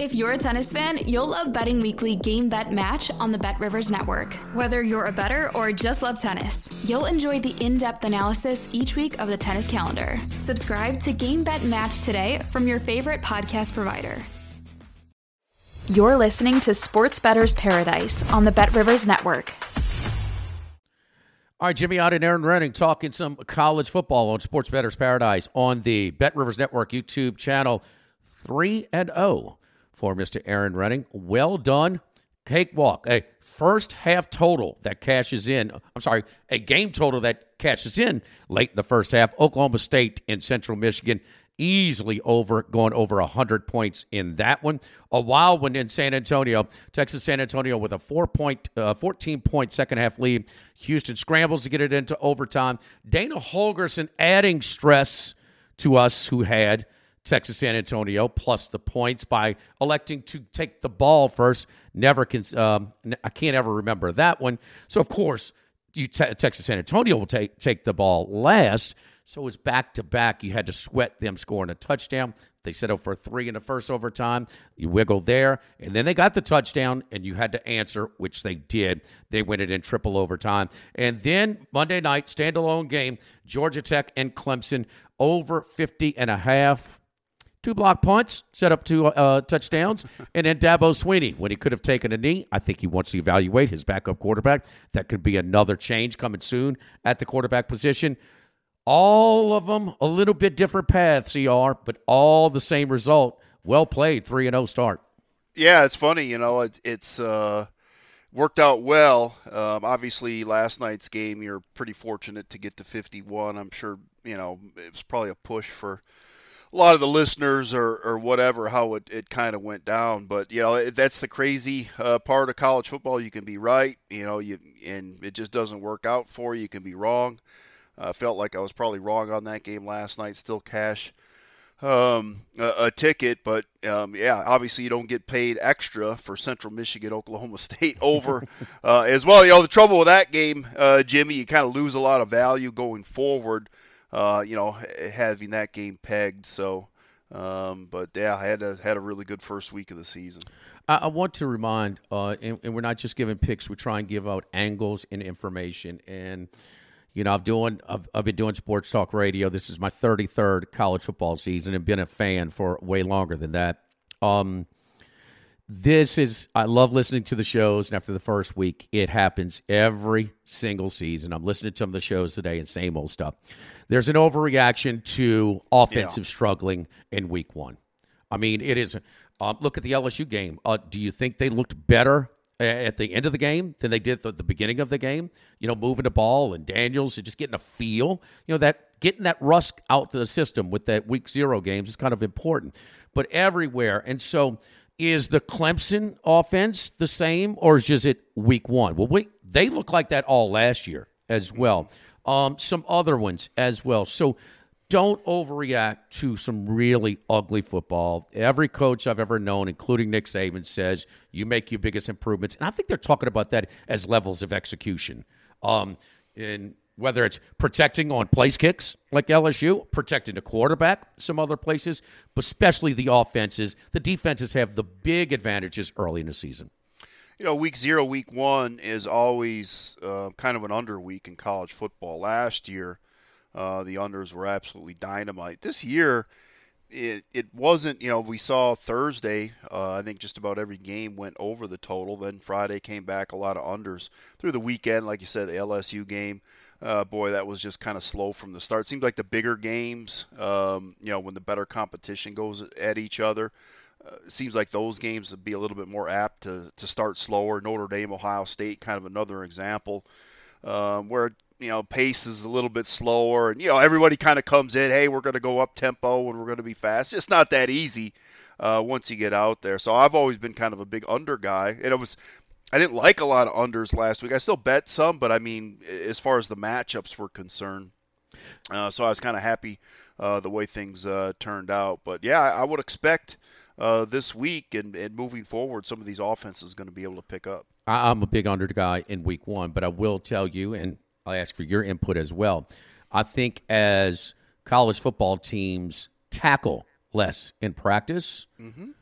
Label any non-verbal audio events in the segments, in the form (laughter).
If you're a tennis fan, you'll love Betting Weekly Game Bet Match on the Bet Rivers Network. Whether you're a better or just love tennis, you'll enjoy the in depth analysis each week of the tennis calendar. Subscribe to Game Bet Match today from your favorite podcast provider. You're listening to Sports Bettor's Paradise on the Bet Rivers Network. All right, Jimmy Ott and Erin Rynning talking some college football on Sports Bettor's Paradise on the Bet Rivers Network YouTube channel 3 and 0 for Mr. Erin Rynning. Well done. Cakewalk. A first half total that cashes in. I'm sorry, a game total that cashes in late in the first half. Oklahoma State in Central Michigan easily over going over 100 points in that one a wild one in san antonio texas san antonio with a 4 point uh, 14 point second half lead houston scrambles to get it into overtime dana holgorsen adding stress to us who had Texas San Antonio plus the points by electing to take the ball first. Never can um, I can't ever remember that one. So of course, you te- Texas San Antonio will take take the ball last. So it's back to back. You had to sweat them scoring a touchdown. They settled for three in the first overtime. You wiggle there, and then they got the touchdown, and you had to answer, which they did. They win it in triple overtime. And then Monday night, standalone game, Georgia Tech and Clemson over 50 and a half two block punts, set up two uh, touchdowns, (laughs) and then Dabo Swinney, when he could have taken a knee. I think he wants to evaluate his backup quarterback. That could be another change coming soon at the quarterback position. All of them a little bit different paths, ER, but all the same result. Well played, three and zero oh start. Yeah, it's funny, you know, it, it's uh, worked out well. Um, obviously, last night's game, you're pretty fortunate to get to 51. I'm sure, you know, it was probably a push for a lot of the listeners or, or whatever how it, it kind of went down. But you know that's the crazy uh, part of college football. You can be right, you know, you and it just doesn't work out for you. You can be wrong. I uh, felt like I was probably wrong on that game last night. Still cash um, a, a, ticket, but um, yeah, obviously you don't get paid extra for Central Michigan, Oklahoma (laughs) State over uh, as well. You know the trouble with that game, uh, Jimmy, you kind of lose a lot of value going forward uh, you know, having that game pegged. So, um, but yeah, I had a, had a really good first week of the season. I, I want to remind, uh, and, and, we're not just giving picks; we try and give out angles and information. And you know, I've doing, I've, I've been doing sports talk radio. This is my 33rd college football season, and been a fan for way longer than that. Um, this is I love listening to the shows, and after the first week, it happens every single season. I'm listening to some of the shows today, and same old stuff. There's an overreaction to offensive yeah. struggling in week one. I mean, it is. Uh, look at the LSU game. Uh, do you think they looked better at the end of the game than they did at the beginning of the game? You know, moving the ball and Daniels and just getting a feel. You know that getting that rust out of the system with that week zero games is kind of important. But everywhere, and so is the Clemson offense the same, or is just it week one? Well, we, they look like that all last year as well. Um, some other ones as well. So don't overreact to some really ugly football. Every coach I've ever known, including Nick Saban, says you make your biggest improvements, and I think they're talking about that as levels of execution. Um, and whether it's protecting on place kicks like LSU, protecting the quarterback, some other places, but especially the offenses. The defenses have the big advantages early in the season. You know, week zero, week one is always uh, kind of an under week in college football. Last year, uh, the unders were absolutely dynamite. This year, it it wasn't. You know, we saw Thursday. Uh, I think just about every game went over the total. Then Friday came back a lot of unders through the weekend. Like you said, the LSU game. Uh, boy, that was just kind of slow from the start. Seems like the bigger games, um, you know, when the better competition goes at each other, uh, seems like those games would be a little bit more apt to, to start slower. Notre Dame, Ohio State, kind of another example um, where you know pace is a little bit slower, and you know everybody kind of comes in. Hey, we're going to go up tempo and we're going to be fast. It's not that easy uh, once you get out there. So I've always been kind of a big under guy, and it was. I didn't like a lot of unders last week. I still bet some, but I mean, as far as the matchups were concerned, uh, so I was kind of happy uh, the way things uh, turned out. But yeah, I, I would expect uh, this week and, and moving forward, some of these offenses going to be able to pick up. I'm a big under guy in week one, but I will tell you, and I'll ask for your input as well. I think as college football teams tackle less in practice, mm-hmm.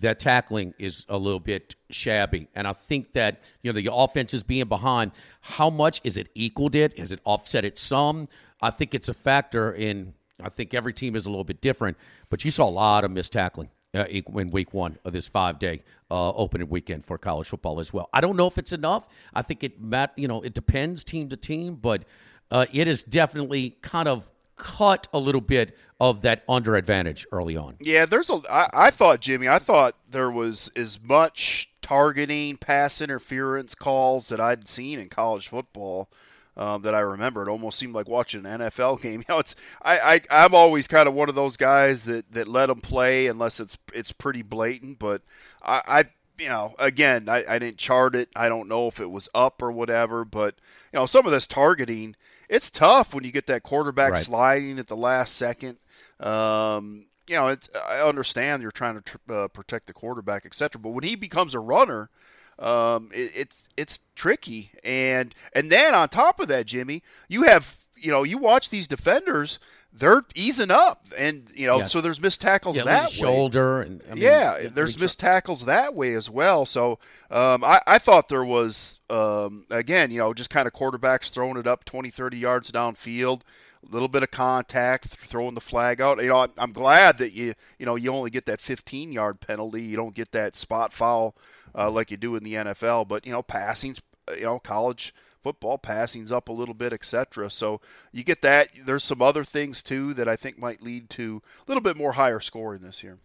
That tackling is a little bit shabby. And I think that, you know, the offense is being behind. How much is it equaled it? Has it offset it some? I think it's a factor in, I think every team is a little bit different, but you saw a lot of missed tackling uh, in week one of this five day uh, opening weekend for college football as well. I don't know if it's enough. I think it, you know, it depends team to team, but uh, it is definitely kind of cut a little bit of that under advantage early on. Yeah, there's a. I, I thought Jimmy, I thought there was as much targeting, pass interference calls that I'd seen in college football um, that I remember. It almost seemed like watching an NFL (laughs) game. You know, it's I, I I'm always kind of one of those guys that that let them play unless it's it's pretty blatant. But I, I you know, again, I, I didn't chart it. I don't know if it was up or whatever. But you know, some of this targeting, it's tough when you get that quarterback right. sliding at the last second. Um, you know, I understand you're trying to tr- uh, protect the quarterback, etc. But when he becomes a runner, um, it, it's it's tricky. And and then on top of that, Jimmy, you have you know you watch these defenders. They're easing up, and you know, yes. so there's missed tackles yeah, that shoulder, and I mean, yeah, there's missed tackles that way as well. So um, I, I thought there was um, again, you know, just kind of quarterbacks throwing it up 20, 30 yards downfield a little bit of contact, throwing the flag out. You know, I'm, I'm, glad that you you know you only get that 15 yard penalty. You don't get that spot foul uh, like you do in the NFL. But you know, passing's you know college football passing's up a little bit, etc. So you get that. There's some other things too that I think might lead to a little bit more higher scoring this year.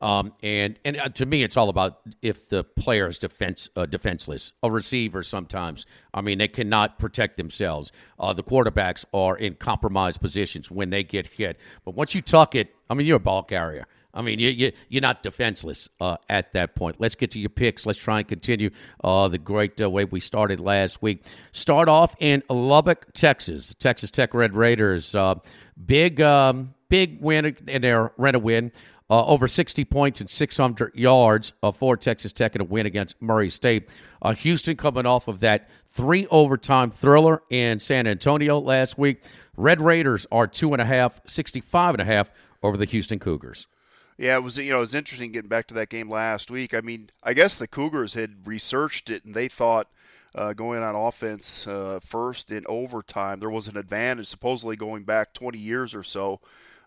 Um, and and uh, to me, it's all about if the player is defense uh, defenseless. A receiver sometimes, I mean, they cannot protect themselves. Uh, the quarterbacks are in compromised positions when they get hit. But once you tuck it, I mean, you're a ball carrier. I mean, you, you, you're not defenseless uh, at that point. Let's get to your picks. Let's try and continue uh, the great uh, way we started last week. Start off in Lubbock, Texas. Texas Tech Red Raiders. Uh, big, um, big win in their rent a win. Uh, over 60 points and 600 yards uh, for Texas Tech in a win against Murray State. Uh, Houston coming off of that three overtime thriller in San Antonio last week. Red Raiders are two and a half, 65 and a half over the Houston Cougars. Yeah, it was you know it was interesting getting back to that game last week. I mean, I guess the Cougars had researched it and they thought uh, going on offense uh, first in overtime there was an advantage. Supposedly going back 20 years or so,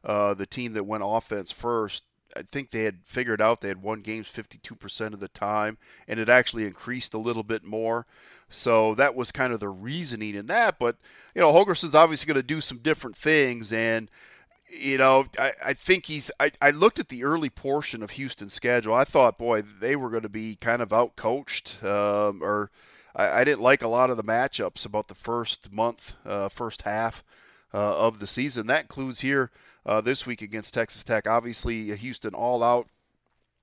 uh, the team that went offense first. I think they had figured out they had won games 52% of the time, and it actually increased a little bit more. So that was kind of the reasoning in that. But you know, Holgorsen's obviously going to do some different things, and you know, I, I think he's. I, I looked at the early portion of Houston's schedule. I thought, boy, they were going to be kind of outcoached, um, or I, I, didn't like a lot of the matchups about the first month, uh, first half uh, of the season. That includes here uh, this week against Texas Tech. Obviously, Houston all out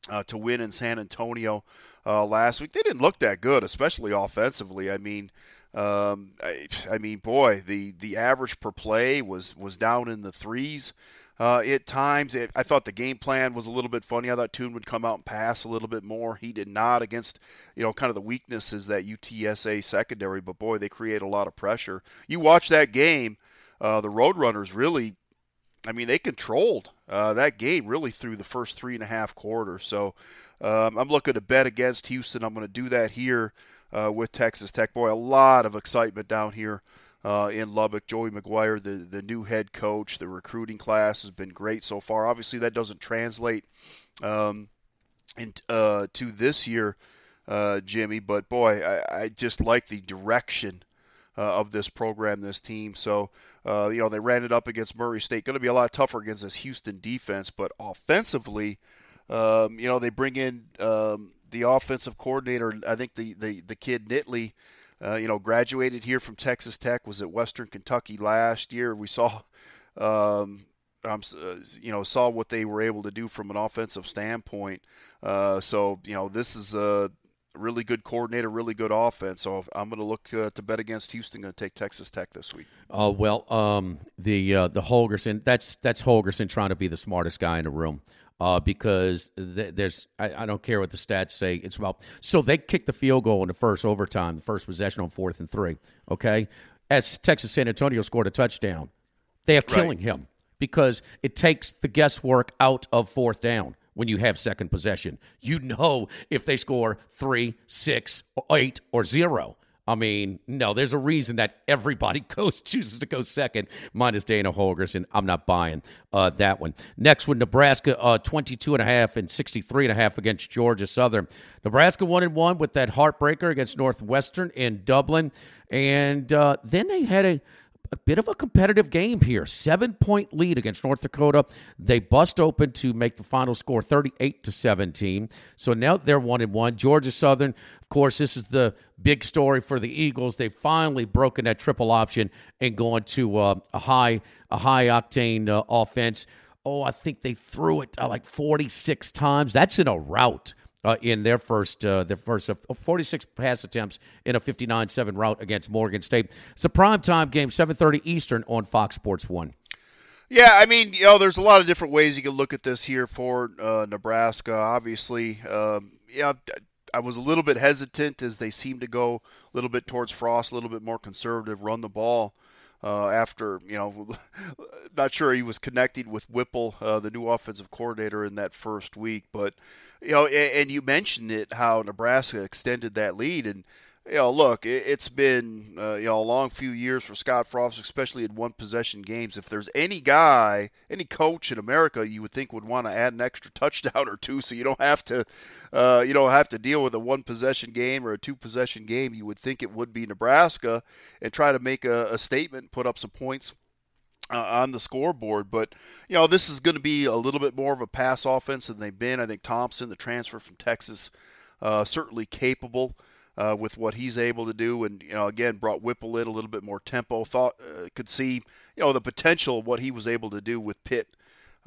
uh, to win in San Antonio uh, last week. They didn't look that good, especially offensively. I mean. Um, I, I, mean, boy, the, the average per play was, was down in the threes uh, at times. It, I thought the game plan was a little bit funny. I thought Tune would come out and pass a little bit more. He did not against, you know, kind of the weaknesses that UTSA secondary. But boy, they create a lot of pressure. You watch that game, uh, the Roadrunners really, I mean, they controlled uh, that game really through the first three and a half quarters. So um, I'm looking to bet against Houston. I'm going to do that here uh, with Texas Tech. Boy, a lot of excitement down here uh, in Lubbock. Joey McGuire, the, the new head coach, the recruiting class has been great so far. Obviously, that doesn't translate um, in, uh, to this year, uh, Jimmy, but boy, I, I, just like the direction. Uh, of this program, this team. So, uh, you know, they ran it up against Murray State. Going to be a lot tougher against this Houston defense, but offensively, um, you know, they bring in um, the offensive coordinator. I think the the, the kid Kittley uh, you know, graduated here from Texas Tech, was at Western Kentucky last year. We saw, um, um, uh, you know, saw what they were able to do from an offensive standpoint. Uh, so, you know, this is a really good coordinator, really good offense. So I'm going to look uh, to bet against Houston. Going to take Texas Tech this week. Oh well, um, the uh, the Holgorsen. That's that's Holgorsen trying to be the smartest guy in the room uh, because th- there's I, I, don't care what the stats say. It's about so they kicked the field goal in the first overtime, the first possession on fourth and three. Okay, as Texas San Antonio scored a touchdown, they are killing right. him because it takes the guesswork out of fourth down when you have second possession. You know if they score three, six, eight, or zero. I mean, no, there's a reason that everybody (laughs) goes chooses to go second, minus Dana Holgorsen. I'm not buying uh, that one. Next one, Nebraska, uh, 22 and a half and 63 and a half against Georgia Southern. Nebraska one and one with that heartbreaker against Northwestern in Dublin, and uh, then they had a a bit of a competitive game here. Seven point lead against North Dakota. They bust open to make the final score 38 to 17. So now they're one and one. Georgia Southern, of course, this is the big story for the Eagles. They've finally broken that triple option and gone to uh, a high a high octane uh, offense. Oh, I think they threw it uh, like 46 times. That's in a rout uh, in their first uh, their first uh, 46 pass attempts in a 59-7 rout against Morgan State. It's a primetime game, 7:30 Eastern on Fox Sports One. Yeah, I mean, you know, there's a lot of different ways you can look at this here for uh, Nebraska. Obviously, um, yeah, I was a little bit hesitant as they seem to go a little bit towards Frost, a little bit more conservative, run the ball. Uh, after you know, (laughs) not sure he was connecting with Whipple, uh, the new offensive coordinator, in that first week. But you know, and, and you mentioned it how Nebraska extended that lead, and you know, look, it, has been uh, you know a long few years for Scott Frost, especially in one possession games. If there's any guy, any coach in America, you would think would want to add an extra touchdown (laughs) or two, so you don't have to, uh, you don't have to deal with a one possession game or a two possession game. You would think it would be Nebraska, and try to make a, a statement, put up some points. Uh, on the scoreboard. But, you know, this is going to be a little bit more of a pass offense than they've been. I think Thompson, the transfer from Texas, uh, certainly capable uh, with what he's able to do. And, you know, again, brought Whipple in a little bit more tempo. Thought uh, could see, you know, the potential of what he was able to do with Pitt.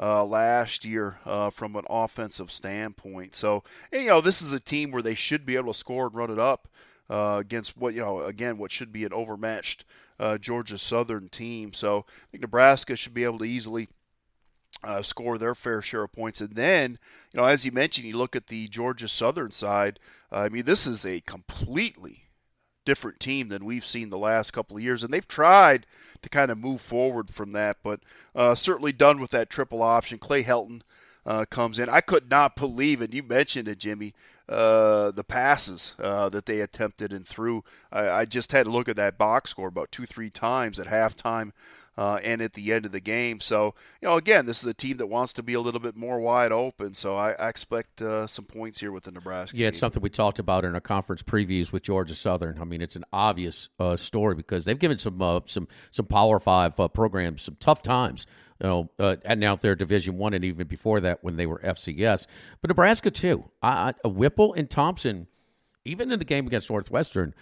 Uh, last year uh, from an offensive standpoint. So, you know, this is a team where they should be able to score and run it up uh, against what, you know, again, what should be an overmatched uh, Georgia Southern team. So I think Nebraska should be able to easily uh, score their fair share of points. And then, you know, as you mentioned, you look at the Georgia Southern side. Uh, I mean, this is a completely different team than we've seen the last couple of years, and they've tried to kind of move forward from that, but uh, certainly done with that triple option. Clay Helton uh, comes in. I could not believe it. You mentioned it, Jimmy. Uh, the passes uh, that they attempted and threw. I, I, just had to look at that box score about two, three times at halftime uh, and at the end of the game. So, you know, again, this is a team that wants to be a little bit more wide open. So I, I expect uh, some points here with the Nebraska. Yeah, it's team. something we talked about in our conference previews with Georgia Southern. I mean, it's an obvious uh, story because they've given some uh, some some Power Five uh, programs some tough times. You know, uh, and now they're Division One, and even before that, when they were FCS. But Nebraska too. I, I, Whipple and Thompson, even in the game against Northwestern,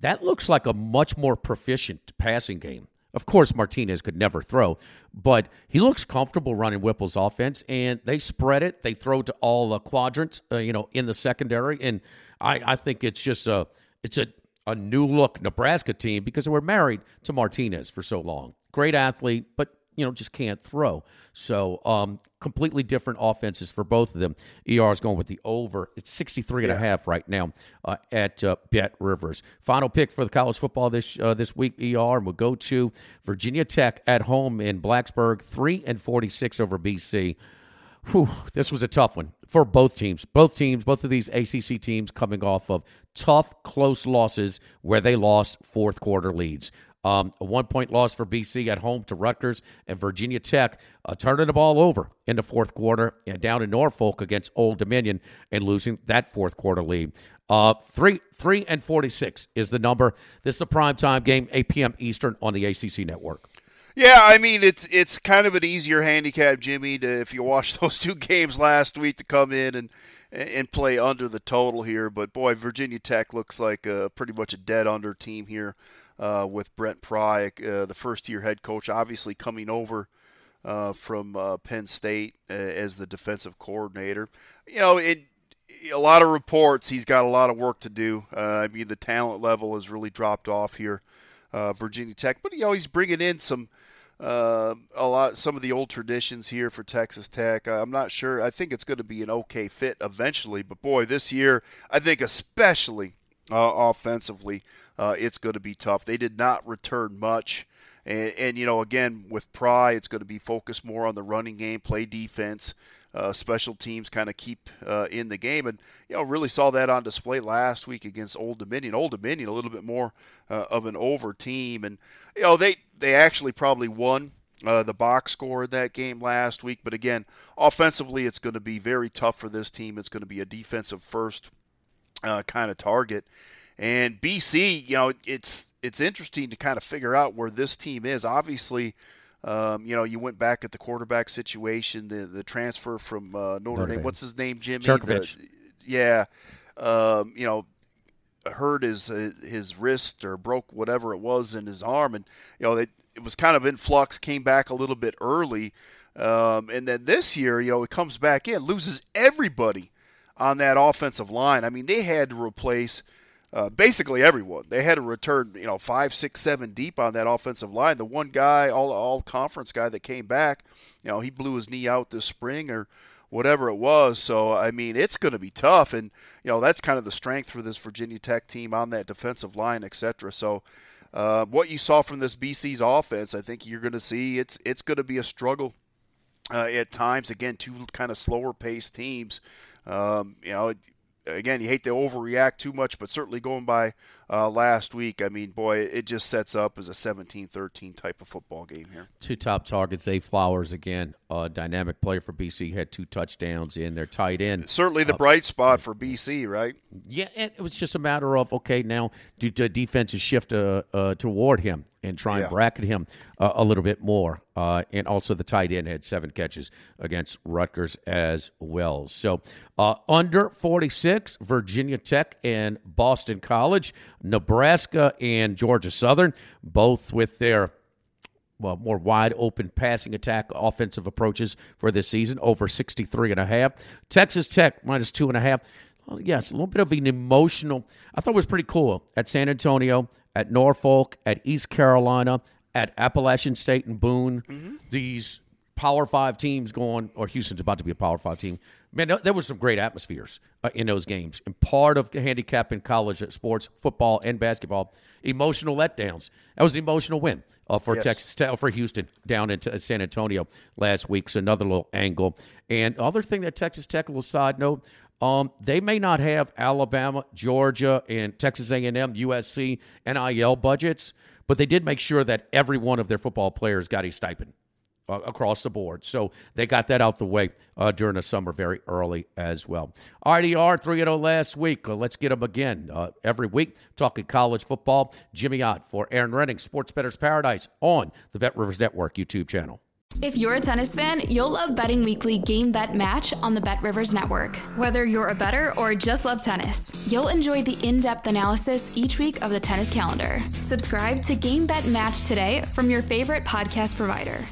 that looks like a much more proficient passing game of course, Martinez could never throw, but he looks comfortable running Whipple's offense, and they spread it. They throw to all the quadrants, uh, you know, in the secondary, and I, I think it's just a it's a a new look Nebraska team because they were married to Martinez for so long. Great athlete, but you know, just can't throw. So, um, completely different offenses for both of them. ER is going with the over. It's 63 and yeah. a half right now uh, at uh, Bet Rivers. Final pick for the college football this uh, this week, ER, and we'll go to Virginia Tech at home in Blacksburg, 3 and 46 over BC. Whew, this was a tough one for both teams. Both teams, both of these ACC teams coming off of tough, close losses where they lost fourth quarter leads. Um, a one point loss for BC at home to Rutgers and Virginia Tech, uh, turning the ball over in the fourth quarter and down in Norfolk against Old Dominion and losing that fourth quarter lead. Uh, three, three and forty-six is the number. This is a prime time game, 8 p.m. Eastern on the ACC network. Yeah, I mean it's it's kind of an easier handicap, Jimmy, to if you watch (laughs) those two games last week to come in and and play under the total here. But boy, Virginia Tech looks like a, pretty much a dead under team here uh, with Brent Pry, uh, the first year head coach, obviously coming over uh, from uh, Penn State uh, as the defensive coordinator. You know, it, a lot of reports he's got a lot of work to do. Uh, I mean, the talent level has really dropped off here, Virginia Tech, but you know he's bringing in some. Uh, a lot some of the old traditions here for Texas Tech. I'm not sure. I think it's going to be an okay fit eventually, but boy, this year I think especially uh, offensively, uh, it's going to be tough. They did not return much. And, and, you know, again, with Pry, it's going to be focused more on the running game, play defense, uh, special teams kind of keep uh, in the game. And, you know, really saw that on display last week against Old Dominion. Old Dominion, a little bit more uh, of an over team. And, you know, they, they actually probably won uh, the box score that game last week. But again, offensively, it's going to be very tough for this team. It's going to be a defensive first uh, kind of target. And BC, you know, it's it's interesting to kind of figure out where this team is. Obviously, um, you know, you went back at the quarterback situation, the the transfer from uh, Notre, Notre Dame. Dame. What's his name, Jimmy? The, yeah, um, you know, hurt his his wrist or broke whatever it was in his arm, and you know, it, it was kind of in flux. Came back a little bit early, um, and then this year, you know, it comes back in, loses everybody on that offensive line. I mean, they had to replace uh, basically everyone. They had to return, you know, five, six, seven deep on that offensive line. The one guy, all all conference guy that came back, you know, he blew his knee out this spring or whatever it was. So I mean, it's going to be tough, and you know that's kind of the strength for this Virginia Tech team on that defensive line, etc. So. Uh, what you saw from this BC's offense, I think you're going to see it's it's going to be a struggle uh, at times. Again, two kind of slower paced teams. Um, you know, again, you hate to overreact too much, but certainly going by uh, last week, I mean, boy, it just sets up as a 17-13 type of football game here. Two top targets, A. Flowers again, uh, dynamic player for BC, had two touchdowns in their tight end. Certainly the uh, bright spot for BC, right? Yeah, it was just a matter of okay, now do the defenses shift uh, uh, toward him and try and yeah. bracket him uh, a little bit more. Uh, and also the tight end had seven catches against Rutgers as well. So uh, under 46, Virginia Tech and Boston College, Nebraska and Georgia Southern, both with their well, more wide open passing attack offensive approaches for this season, over 63 and a half. Texas Tech minus two and a half. Well, yes, a little bit of an emotional. I thought it was pretty cool at San Antonio, at Norfolk, at East Carolina, at Appalachian State and Boone. Mm-hmm. These Power Five teams going, or Houston's about to be a Power Five team. Man, there was some great atmospheres uh, in those games. And part of handicap in college sports, football and basketball, emotional letdowns. That was an emotional win uh, for yes. Texas for Houston down into San Antonio last week. So another little angle. And other thing that Texas Tech, a little side note, um, they may not have Alabama, Georgia, and Texas A&M, USC, NIL budgets, but they did make sure that every one of their football players got a stipend uh, across the board. So they got that out the way uh, during the summer very early as well. RDR 3 0 last week. Uh, let's get them again uh, every week. Talking college football. Jimmy Ott for Erin Rynning, Sports Bettor's Paradise on the Bet Rivers Network YouTube channel. If you're a tennis fan, you'll love Betting Weekly Game Bet Match on the Bet Rivers Network. Whether you're a better or just love tennis, you'll enjoy the in depth analysis each week of the tennis calendar. Subscribe to Game Bet Match today from your favorite podcast provider.